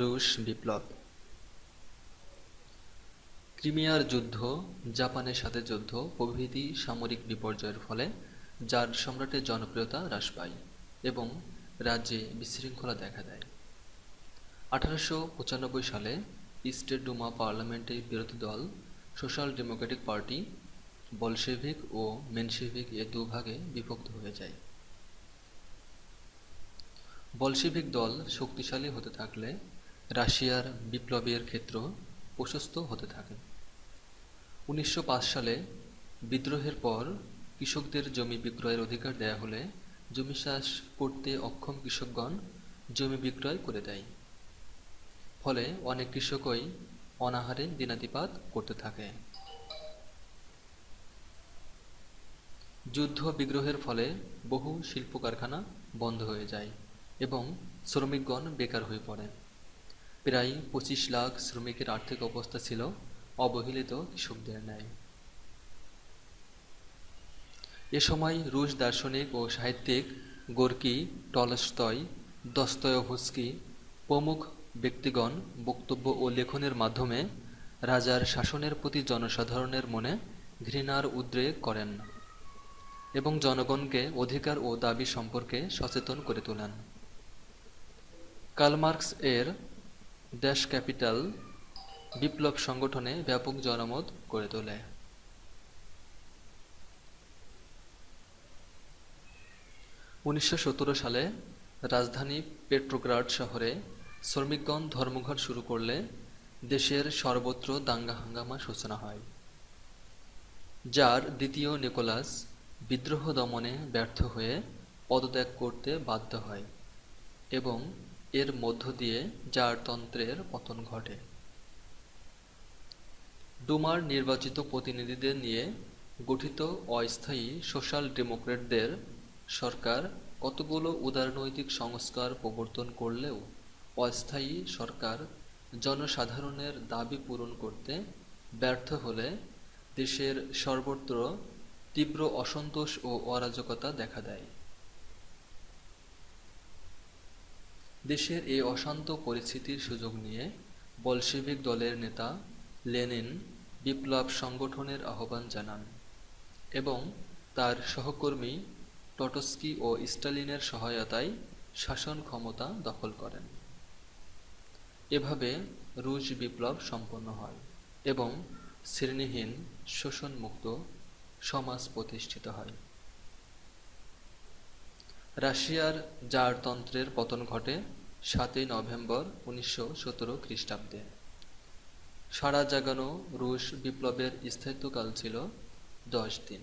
রুশ বিপ্লব। ক্রিমিয়ার যুদ্ধ, জাপানের সাথে যুদ্ধ, প্রভৃতি সামরিক বিপর্যয়ের ফলে যার সম্রাটের জনপ্রিয়তা হ্রাস পায় এবং রাজ্যে বিশৃঙ্খলা দেখা দেয়। আঠারোশো পঁচানব্বই সালে স্টেট ডুমা পার্লামেন্টের বিরোধী দল, সোশ্যাল ডেমোক্রেটিক পার্টি, বলশেভিক ও মেনশেভিক এ দুভাগে বিভক্ত হয়ে যায়। বলশেভিক দল শক্তিশালী হতে থাকলে রাশিয়ার বিপ্লবের ক্ষেত্র প্রশস্ত হতে থাকে। উনিশশো পাঁচ সালে বিদ্রোহের পর কৃষকদের জমি বিক্রয়ের অধিকার দেয়া হলে জমি চাষ করতে অক্ষম কৃষকগণ জমি বিক্রয় করে দেয়। ফলে অনেক কৃষকই অনাহারে দিনাতিপাত করতে থাকে। যুদ্ধ বিগ্রহের ফলে বহু শিল্প কারখানা বন্ধ হয়ে যায় এবং শ্রমিকগণ বেকার হয়ে পড়ে প্রায় পঁচিশ লাখ শ্রমিকের আর্থিক অবস্থা ছিল, অবহেলিত কৃষকদের ন্যায়। এ সময় রুশ দার্শনিক ও সাহিত্যিক গোর্কি টলস্টয়, দস্তয়ভস্কি প্রমুখ ব্যক্তিগণ বক্তব্য ও লেখনের মাধ্যমে রাজার শাসনের প্রতি জনসাধারণের মনে ঘৃণার উদ্রেক করেন এবং জনগণকে অধিকার ও দাবি সম্পর্কে সচেতন করে তোলেন। কার্লমার্কস এর ড্যাশ ক্যাপিটাল বিপ্লব সংগঠনে ব্যাপক জনমত গড়ে তোলে। উনিশশো সতেরো সালে রাজধানী পেট্রোগ্রাড শহরে শ্রমিকগণ ধর্মঘট শুরু করলে দেশের সর্বত্র দাঙ্গা হাঙ্গামা সূচনা হয়, যার দ্বিতীয় নিকোলাস বিদ্রোহ দমনে ব্যর্থ হয়ে পদত্যাগ করতে বাধ্য হয় এবং এর মধ্য দিয়ে জারতন্ত্রের পতন ঘটে। ডুমার নির্বাচিত প্রতিনিধিদের নিয়ে গঠিত অস্থায়ী সোশ্যাল ডেমোক্রেটদের সরকার কতগুলো উদারনৈতিক সংস্কার প্রবর্তন করলেও অস্থায়ী সরকার জনসাধারণের দাবি পূরণ করতে ব্যর্থ হলে দেশের সর্বত্র তীব্র অসন্তোষ ও অরাজকতা দেখা দেয়। দেশের এই অশান্ত পরিস্থিতির সুযোগ নিয়ে বলশেভিক দলের নেতা লেনিন বিপ্লব সংগঠনের আহ্বান জানান এবং তার সহকর্মী টটস্কি ও স্টালিনের সহায়তায় শাসন ক্ষমতা দখল করেন। এভাবে রুশ বিপ্লব সম্পন্ন হয় এবং শ্রেণীহীন শোষণমুক্ত সমাজ প্রতিষ্ঠিত হয়। রাশিয়ার জারতন্ত্রের পতন ঘটে সাতই নভেম্বর উনিশশো সতেরো খ্রিস্টাব্দে। সারা জাগানো রুশ বিপ্লবের স্থায়িত্বকাল ছিল দশ দিন।